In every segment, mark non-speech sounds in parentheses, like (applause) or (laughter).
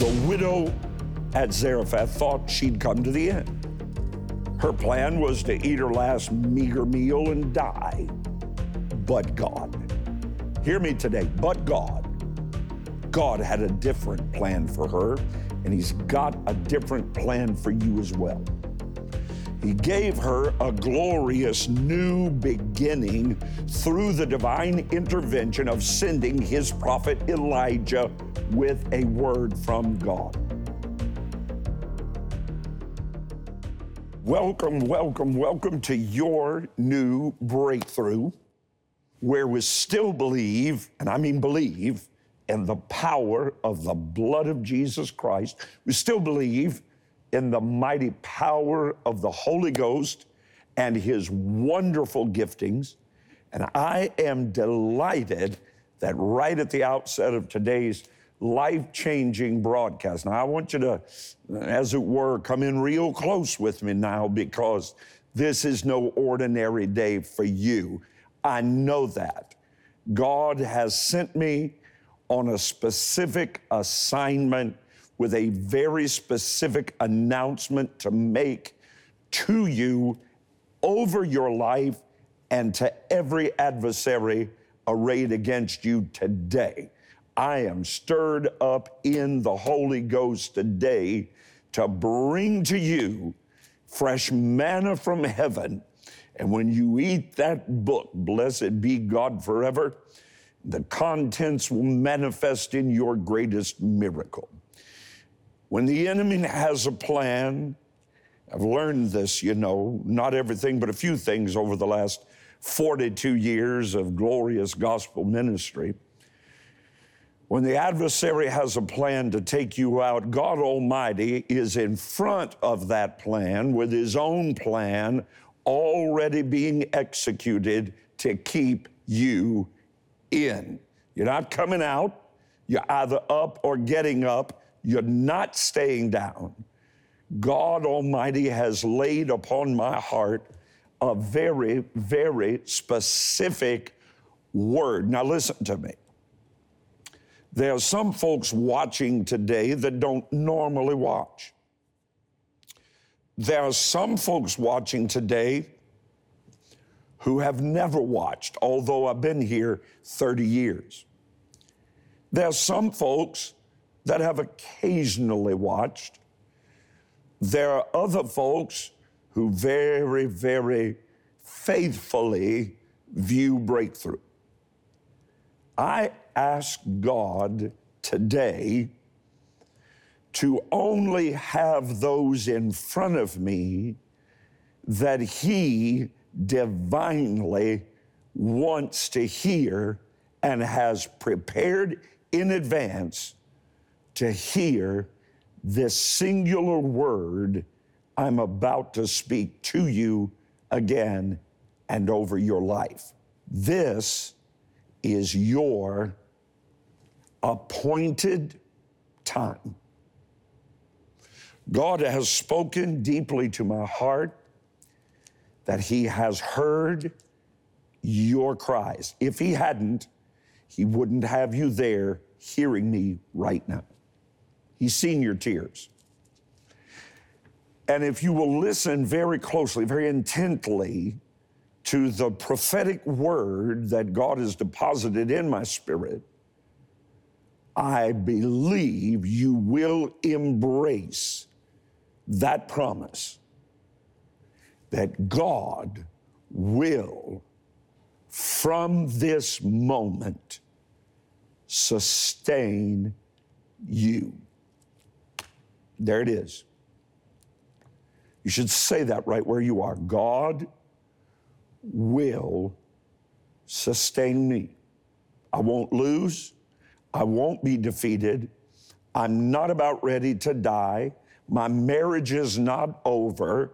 The widow at Zarephath thought she'd come to the end. Her plan was to eat her last meager meal and die. But God, hear me today, but God, God had a different plan for her, and He's got a different plan for you as well. He gave her a glorious new beginning through the divine intervention of sending his prophet Elijah with a word from God. Welcome, welcome, welcome to your new breakthrough where we still believe, and I mean believe, in the power of the blood of Jesus Christ. We still believe in the mighty power of the Holy Ghost and his wonderful giftings. And I am delighted that right at the outset of today's life changing broadcast. Now, I want you to, as it were, come in real close with me now because this is no ordinary day for you. I know that. God has sent me on a specific assignment with a very specific announcement to make to you over your life and to every adversary arrayed against you today. I am stirred up in the Holy Ghost today to bring to you fresh manna from heaven. And when you eat that book, blessed be God forever, the contents will manifest in your greatest miracle. When the enemy has a plan, I've learned this, you know, not everything, but a few things over the last 42 years of glorious gospel ministry. When the adversary has a plan to take you out, God Almighty is in front of that plan with his own plan already being executed to keep you in. You're not coming out, you're either up or getting up you're not staying down. God Almighty has laid upon my heart a very, very specific word. Now, listen to me. There are some folks watching today that don't normally watch. There are some folks watching today who have never watched, although I've been here 30 years. There are some folks that have occasionally watched. There are other folks who very, very faithfully view breakthrough. I ask God today to only have those in front of me that He divinely wants to hear and has prepared in advance to hear this singular word I'm about to speak to you again and over your life. This is your appointed time. God has spoken deeply to my heart that He has heard your cries. If He hadn't, He wouldn't have you there hearing me right now. He's seen your tears. And if you will listen very closely, very intently to the prophetic word that God has deposited in my spirit, I believe you will embrace that promise that God will, from this moment, sustain you. There it is. You should say that right where you are. God will sustain me. I won't lose. I won't be defeated. I'm not about ready to die. My marriage is not over.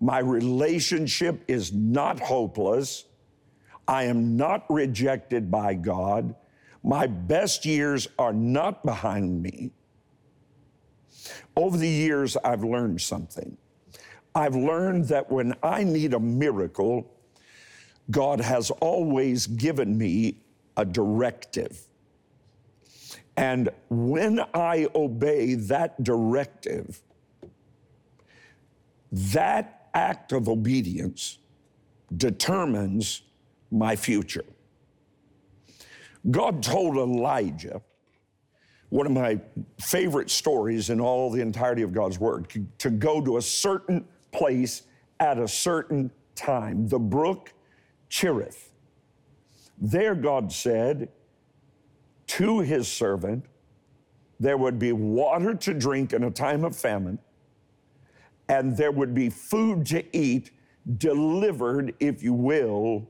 My relationship is not hopeless. I am not rejected by God. My best years are not behind me. Over the years, I've learned something. I've learned that when I need a miracle, God has always given me a directive. And when I obey that directive, that act of obedience determines my future. God told Elijah, one of my favorite stories in all the entirety of God's Word, to go to a certain place at a certain time, the brook Cherith. There, God said to his servant, there would be water to drink in a time of famine, and there would be food to eat delivered, if you will,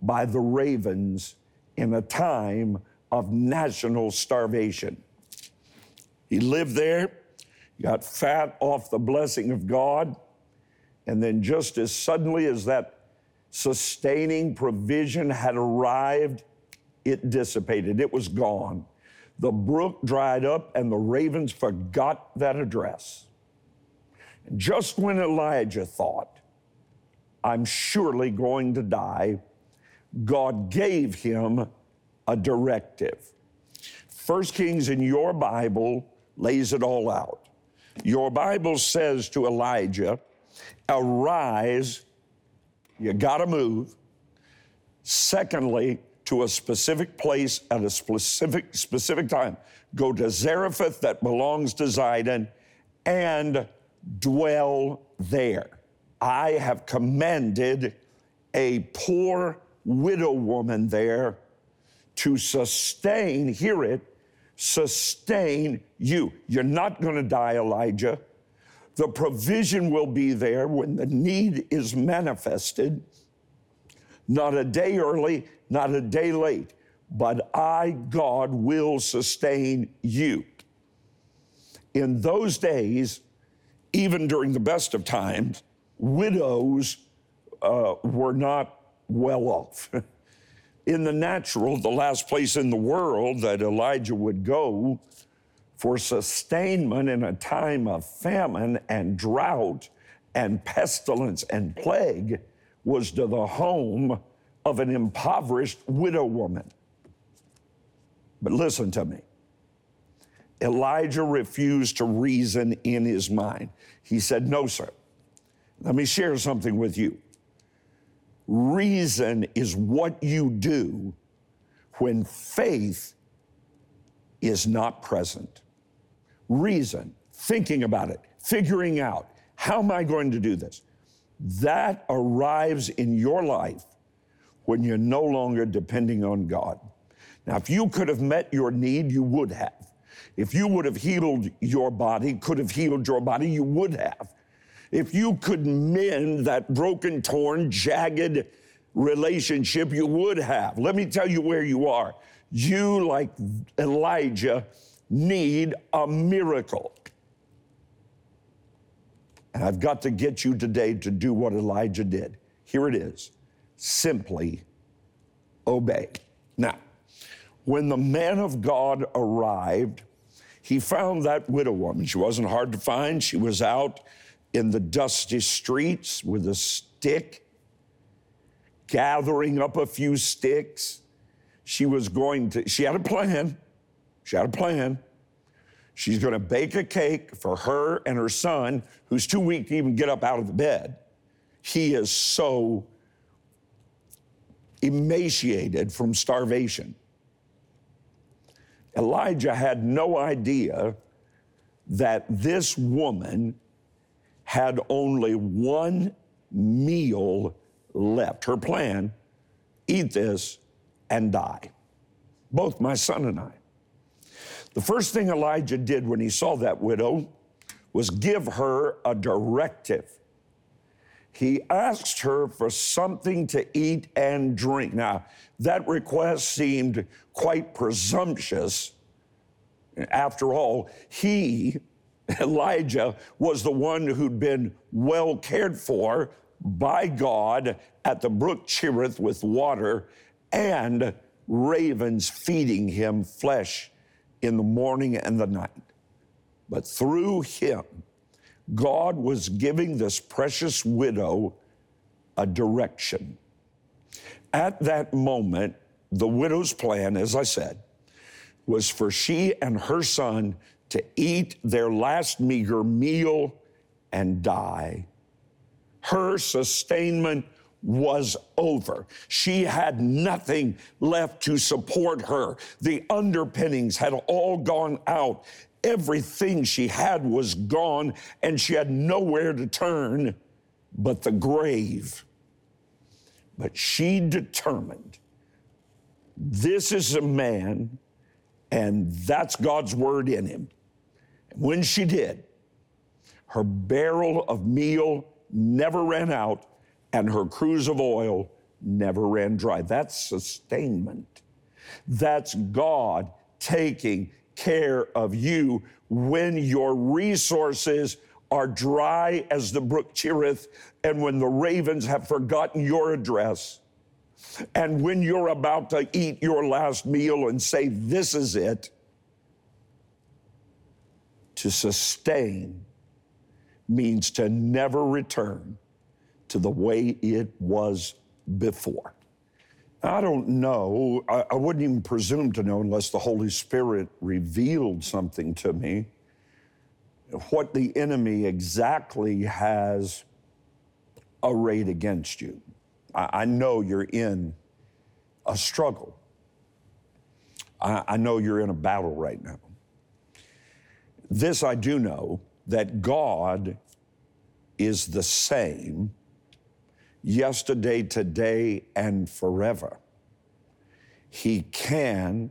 by the ravens in a time of national starvation. He lived there, got fat off the blessing of God, and then just as suddenly as that sustaining provision had arrived, it dissipated, it was gone. The brook dried up, and the ravens forgot that address. Just when Elijah thought, I'm surely going to die, God gave him a directive. First Kings in your Bible lays it all out. Your Bible says to Elijah, Arise, you got to move. Secondly, to a specific place at a specific specific time. Go to Zarephath that belongs to Zidon and dwell there. I have commanded a poor widow woman there to sustain, hear it, sustain you. You're not going to die, Elijah. The provision will be there when the need is manifested, not a day early, not a day late, but I, God, will sustain you. In those days, even during the best of times, widows uh, were not well off. (laughs) in the natural, the last place in the world that Elijah would go for sustainment in a time of famine and drought and pestilence and plague was to the home of an impoverished widow woman. But listen to me. Elijah refused to reason in his mind. He said, No, sir. Let me share something with you. Reason is what you do when faith is not present. Reason, thinking about it, figuring out, how am I going to do this? That arrives in your life when you're no longer depending on God. Now, if you could have met your need, you would have. If you would have healed your body, could have healed your body, you would have if you could mend that broken, torn, jagged relationship, you would have. Let me tell you where you are. You, like Elijah, need a miracle. And I've got to get you today to do what Elijah did. Here it is simply obey. Now, when the man of God arrived, he found that widow woman. She wasn't hard to find. She was out in the dusty streets with a stick, gathering up a few sticks. She was going to, she had a plan. She had a plan. She's going to bake a cake for her and her son, who's too weak to even get up out of the bed. He is so emaciated from starvation. Elijah had no idea that this woman had only one meal left. Her plan eat this and die. Both my son and I. The first thing Elijah did when he saw that widow was give her a directive. He asked her for something to eat and drink. Now, that request seemed quite presumptuous. After all, he (laughs) Elijah was the one who'd been well cared for by God at the brook Cherith with water and ravens feeding him flesh in the morning and the night. But through him, God was giving this precious widow a direction. At that moment, the widow's plan, as I said, was for she and her son to eat their last meager meal and die. Her sustainment was over. She had nothing left to support her. The underpinnings had all gone out. Everything she had was gone, and she had nowhere to turn but the grave. But she determined this is a man, and that's God's word in him. When she did, her barrel of meal never ran out, and her cruse of oil never ran dry. That's sustainment. That's God taking care of you when your resources are dry as the brook Cherith, and when the ravens have forgotten your address, and when you're about to eat your last meal and say, This is it, to sustain means to never return to the way it was before. I don't know. I, I, wouldn't even presume to know unless the Holy Spirit revealed something to me what the enemy exactly has arrayed against you. I, I know you're in a struggle. I, I know you're in a battle right now. This I do know that God is the same yesterday, today, and forever. He can,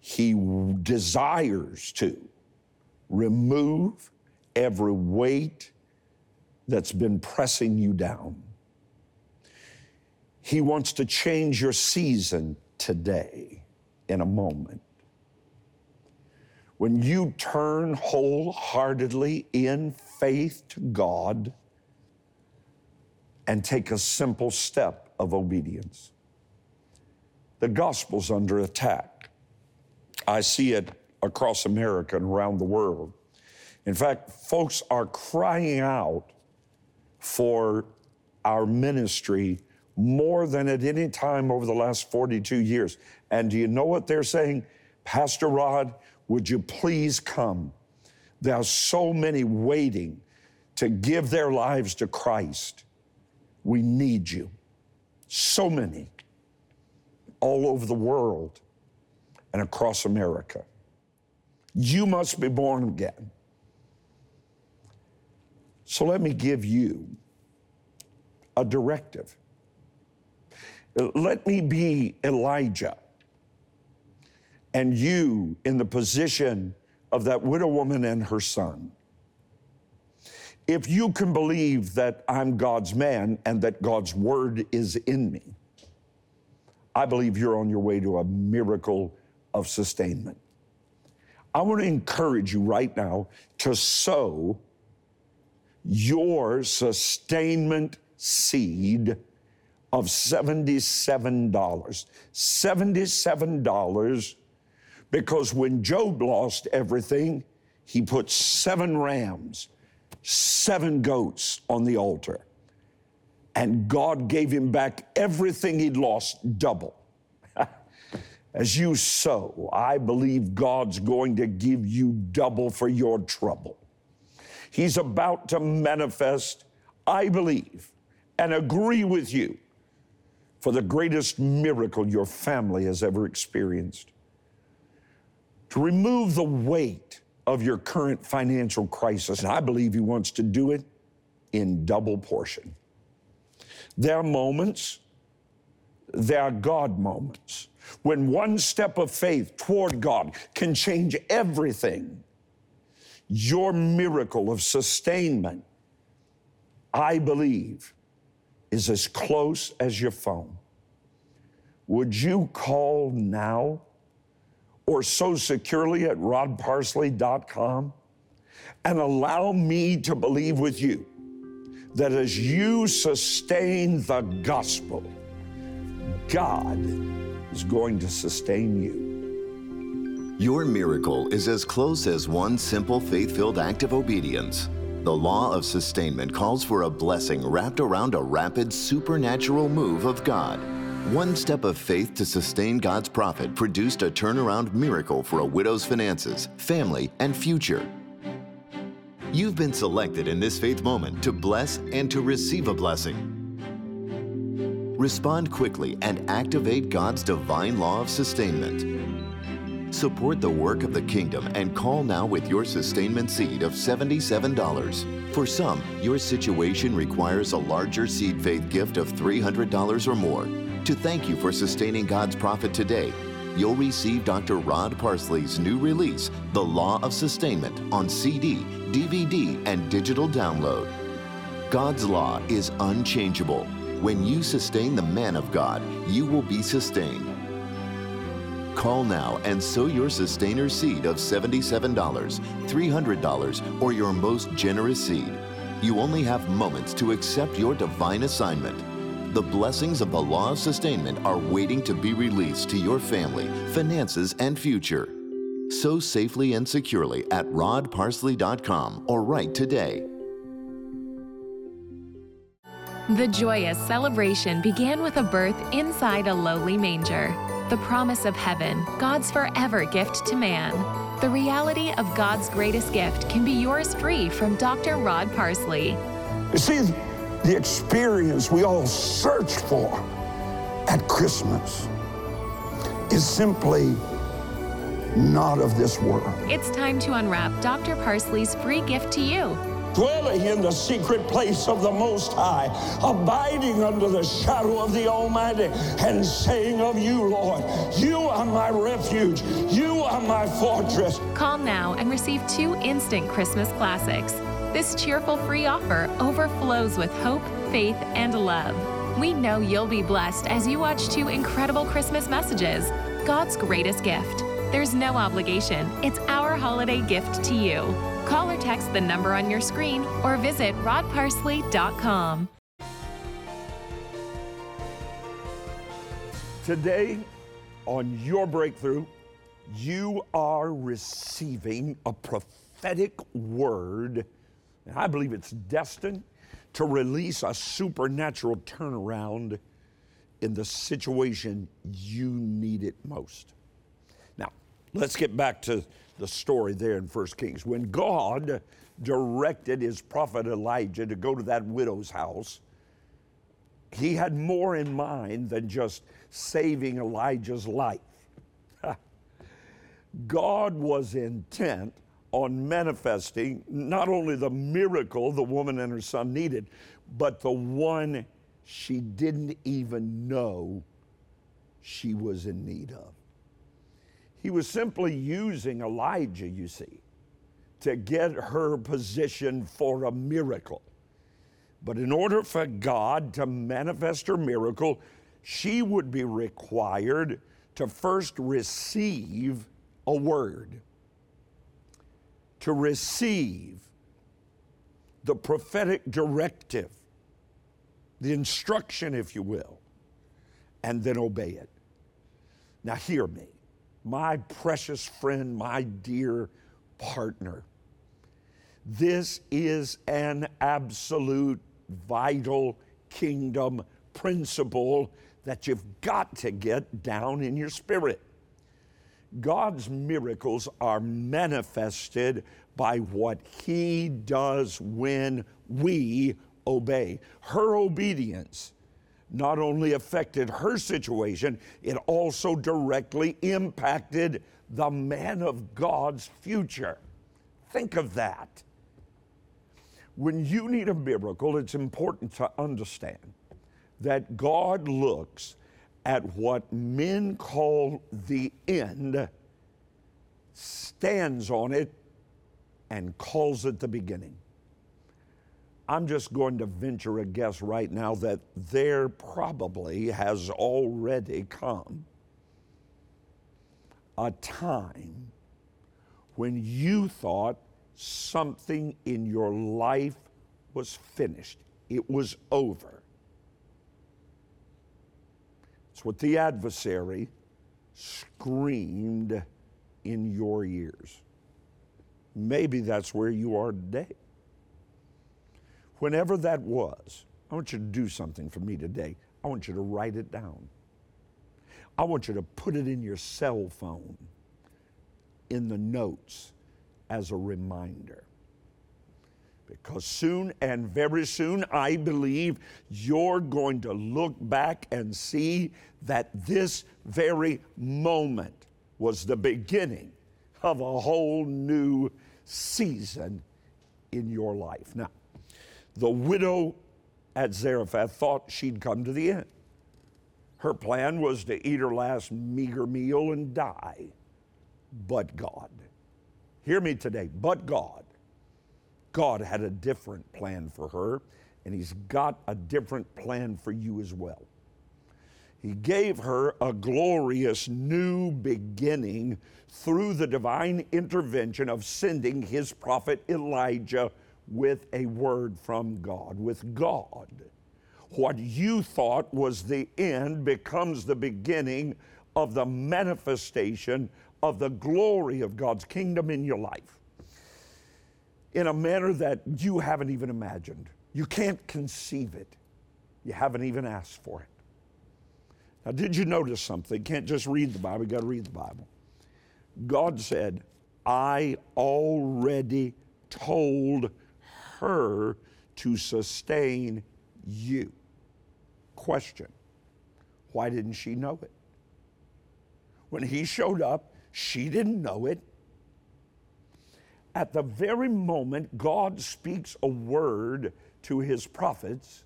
He desires to remove every weight that's been pressing you down. He wants to change your season today in a moment. When you turn wholeheartedly in faith to God and take a simple step of obedience, the gospel's under attack. I see it across America and around the world. In fact, folks are crying out for our ministry more than at any time over the last 42 years. And do you know what they're saying? Pastor Rod, would you please come? There are so many waiting to give their lives to Christ. We need you. So many all over the world and across America. You must be born again. So let me give you a directive. Let me be Elijah and you in the position of that widow woman and her son. If you can believe that I'm God's man and that God's word is in me, I believe you're on your way to a miracle of sustainment. I want to encourage you right now to sow your sustainment seed of $77. $77 because when Job lost everything, he put seven rams, seven goats on the altar. And God gave him back everything he'd lost double. (laughs) As you sow, I believe God's going to give you double for your trouble. He's about to manifest, I believe, and agree with you for the greatest miracle your family has ever experienced to remove the weight of your current financial crisis. And I believe He wants to do it in double portion. There are moments, there are God moments, when one step of faith toward God can change everything. Your miracle of sustainment, I believe, is as close as your phone. Would you call now? Or sow securely at rodparsley.com and allow me to believe with you that as you sustain the gospel, God is going to sustain you. Your miracle is as close as one simple faith filled act of obedience. The law of sustainment calls for a blessing wrapped around a rapid supernatural move of God. One step of faith to sustain God's prophet produced a turnaround miracle for a widow's finances, family, and future. You've been selected in this faith moment to bless and to receive a blessing. Respond quickly and activate God's divine law of sustainment. Support the work of the kingdom and call now with your sustainment seed of $77. For some, your situation requires a larger seed faith gift of $300 or more. To thank you for sustaining God's prophet today, you'll receive Dr. Rod Parsley's new release, The Law of Sustainment, on CD, DVD, and digital download. God's law is unchangeable. When you sustain the man of God, you will be sustained. Call now and sow your sustainer seed of $77, $300, or your most generous seed. You only have moments to accept your divine assignment. The blessings of the law of sustainment are waiting to be released to your family, finances, and future. Sow safely and securely at rodparsley.com or write today. The joyous celebration began with a birth inside a lowly manger. The promise of heaven, God's forever gift to man. The reality of God's greatest gift can be yours free from Dr. Rod Parsley. See, the experience we all search for at Christmas is simply not of this world. It's time to unwrap Dr. Parsley's free gift to you. Dwelling in the secret place of the Most High, abiding under the shadow of the Almighty, and saying of you, Lord, you are my refuge, you are my fortress. Call now and receive two instant Christmas classics. This cheerful free offer overflows with hope, faith, and love. We know you'll be blessed as you watch two incredible Christmas messages God's greatest gift. There's no obligation, it's our holiday gift to you. Call or text the number on your screen or visit rodparsley.com. Today, on your breakthrough, you are receiving a prophetic word. And I believe it's destined to release a supernatural turnaround in the situation you need it most. Now, let's get back to the story there in 1 Kings. When God directed his prophet Elijah to go to that widow's house, he had more in mind than just saving Elijah's life. (laughs) God was intent on manifesting not only the miracle the woman and her son needed, but the one she didn't even know she was in need of. He was simply using Elijah, you see, to get her position for a miracle. But in order for God to manifest her miracle, she would be required to first receive a word, to receive the prophetic directive, the instruction, if you will, and then obey it. Now, hear me, my precious friend, my dear partner. This is an absolute vital kingdom principle that you've got to get down in your spirit. God's miracles are manifested by what He does when we obey. Her obedience not only affected her situation, it also directly impacted the man of God's future. Think of that. When you need a miracle, it's important to understand that God looks at what men call the end, stands on it, and calls it the beginning. I'm just going to venture a guess right now that there probably has already come a time when you thought something in your life was finished, it was over. It's what the adversary screamed in your ears. Maybe that's where you are today. Whenever that was, I want you to do something for me today. I want you to write it down. I want you to put it in your cell phone in the notes as a reminder. Because soon and very soon, I believe you're going to look back and see that this very moment was the beginning of a whole new season in your life. Now, the widow at Zarephath thought she'd come to the end. Her plan was to eat her last meager meal and die. But God, hear me today, but God, God had a different plan for her, and He's got a different plan for you as well. He gave her a glorious new beginning through the divine intervention of sending his prophet Elijah with a word from God. With God, what you thought was the end becomes the beginning of the manifestation of the glory of God's kingdom in your life in a manner that you haven't even imagined. You can't conceive it, you haven't even asked for it. Now, did you notice something? Can't just read the Bible, you got to read the Bible. God said, I already told her to sustain you. Question Why didn't she know it? When he showed up, she didn't know it. At the very moment God speaks a word to his prophets,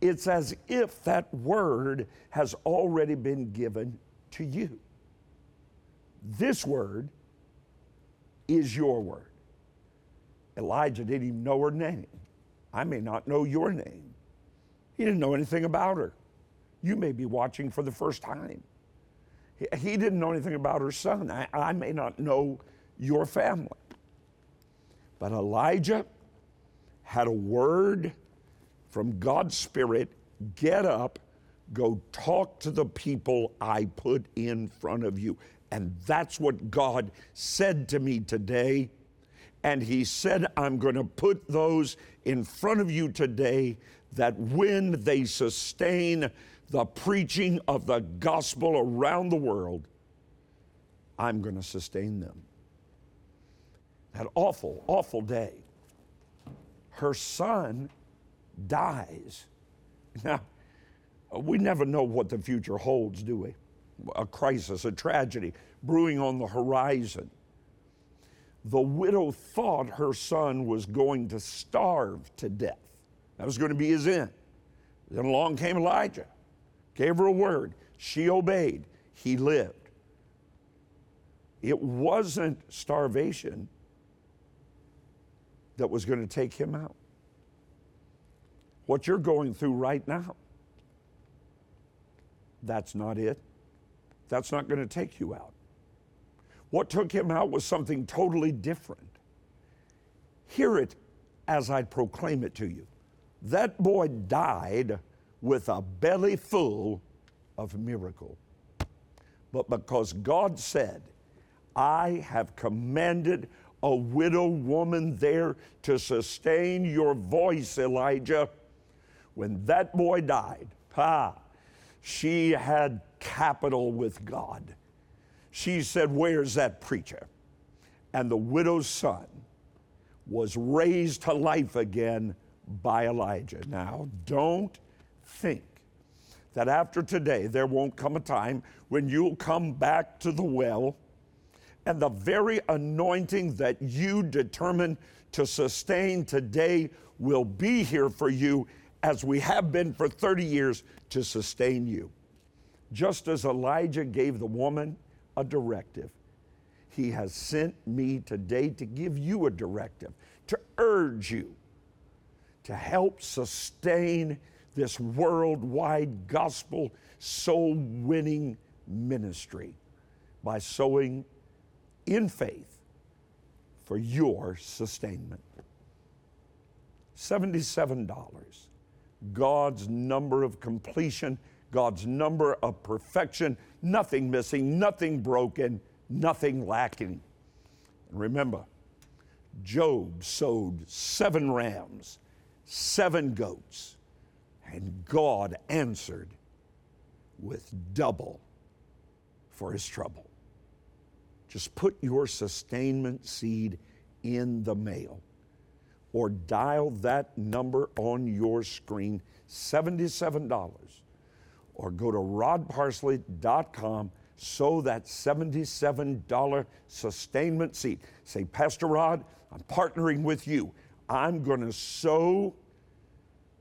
it's as if that word has already been given to you. This word is your word. Elijah didn't even know her name. I may not know your name. He didn't know anything about her. You may be watching for the first time. He didn't know anything about her son. I, I may not know your family. But Elijah had a word from God's Spirit get up, go talk to the people I put in front of you. And that's what God said to me today. And He said, I'm going to put those in front of you today that when they sustain the preaching of the gospel around the world, I'm going to sustain them. That awful, awful day. Her son dies. (laughs) Now, we never know what the future holds, do we? A crisis, a tragedy brewing on the horizon. The widow thought her son was going to starve to death. That was going to be his end. Then along came Elijah, gave her a word. She obeyed. He lived. It wasn't starvation that was going to take him out what you're going through right now. That's not it. That's not going to take you out. What took him out was something totally different. Hear it as I proclaim it to you. That boy died with a belly full of miracle. But because God said, I have commanded a widow woman there to sustain your voice, Elijah when that boy died, ha, she had capital with God. She said, Where's that preacher? And the widow's son was raised to life again by Elijah. Now, don't think that after today there won't come a time when you'll come back to the well and the very anointing that you determine to sustain today will be here for you as we have been for 30 years to sustain you. Just as Elijah gave the woman a directive, he has sent me today to give you a directive, to urge you to help sustain this worldwide gospel soul winning ministry by sowing in faith for your sustainment. $77 God's number of completion, God's number of perfection, nothing missing, nothing broken, nothing lacking. Remember, Job sowed seven rams, seven goats, and God answered with double for his trouble. Just put your sustainment seed in the mail or dial that number on your screen, $77, or go to rodparsley.com, sow that $77 sustainment seed. Say, Pastor Rod, I'm partnering with you. I'm going to sow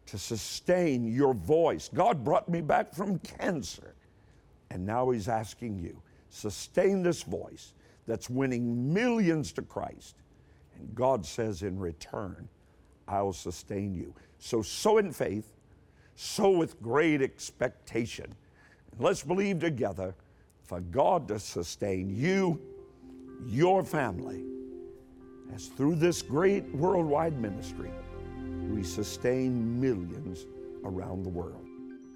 to sustain your voice. God brought me back from cancer, and now He's asking you, sustain this voice that's winning millions to Christ. And God says, in return, I'll sustain you. So sow in faith, sow with great expectation. And let's believe together for God to sustain you, your family, as through this great worldwide ministry, we sustain millions around the world.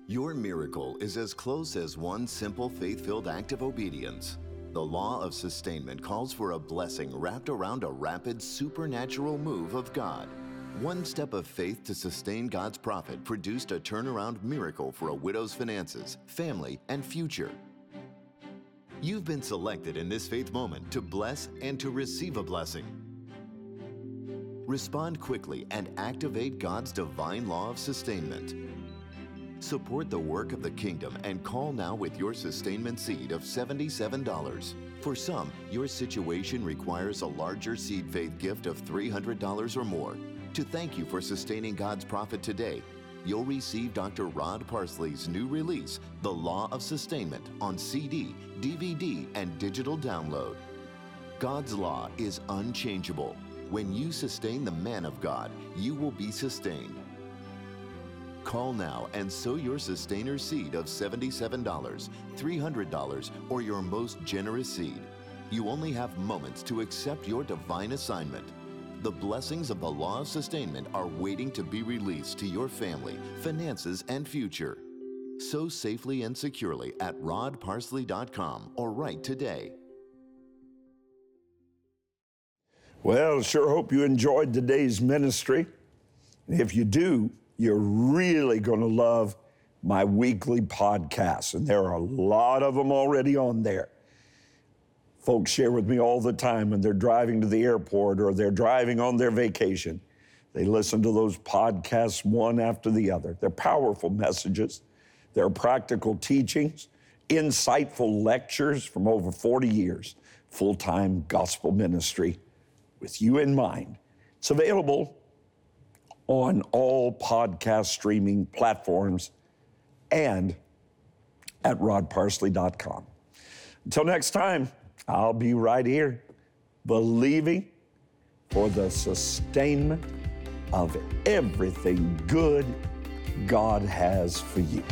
Your miracle is as close as one simple faith filled act of obedience. The law of sustainment calls for a blessing wrapped around a rapid supernatural move of God. One step of faith to sustain God's prophet produced a turnaround miracle for a widow's finances, family, and future. You've been selected in this faith moment to bless and to receive a blessing. Respond quickly and activate God's divine law of sustainment. Support the work of the kingdom and call now with your sustainment seed of $77. For some, your situation requires a larger seed faith gift of $300 or more. To thank you for sustaining God's prophet today, you'll receive Dr. Rod Parsley's new release, The Law of Sustainment, on CD, DVD, and digital download. God's law is unchangeable. When you sustain the man of God, you will be sustained. Call now and sow your sustainer seed of $77, $300, or your most generous seed. You only have moments to accept your divine assignment. The blessings of the law of sustainment are waiting to be released to your family, finances, and future. Sow safely and securely at rodparsley.com or write today. Well, sure hope you enjoyed today's ministry. If you do, you're really going to love my weekly podcasts, and there are a lot of them already on there. Folks share with me all the time when they're driving to the airport or they're driving on their vacation. They listen to those podcasts one after the other. They're powerful messages, they're practical teachings, insightful lectures from over 40 years, full time gospel ministry with you in mind. It's available on all podcast streaming platforms and at rodparsley.com. Until next time, I'll be right here believing for the sustainment of everything good God has for you.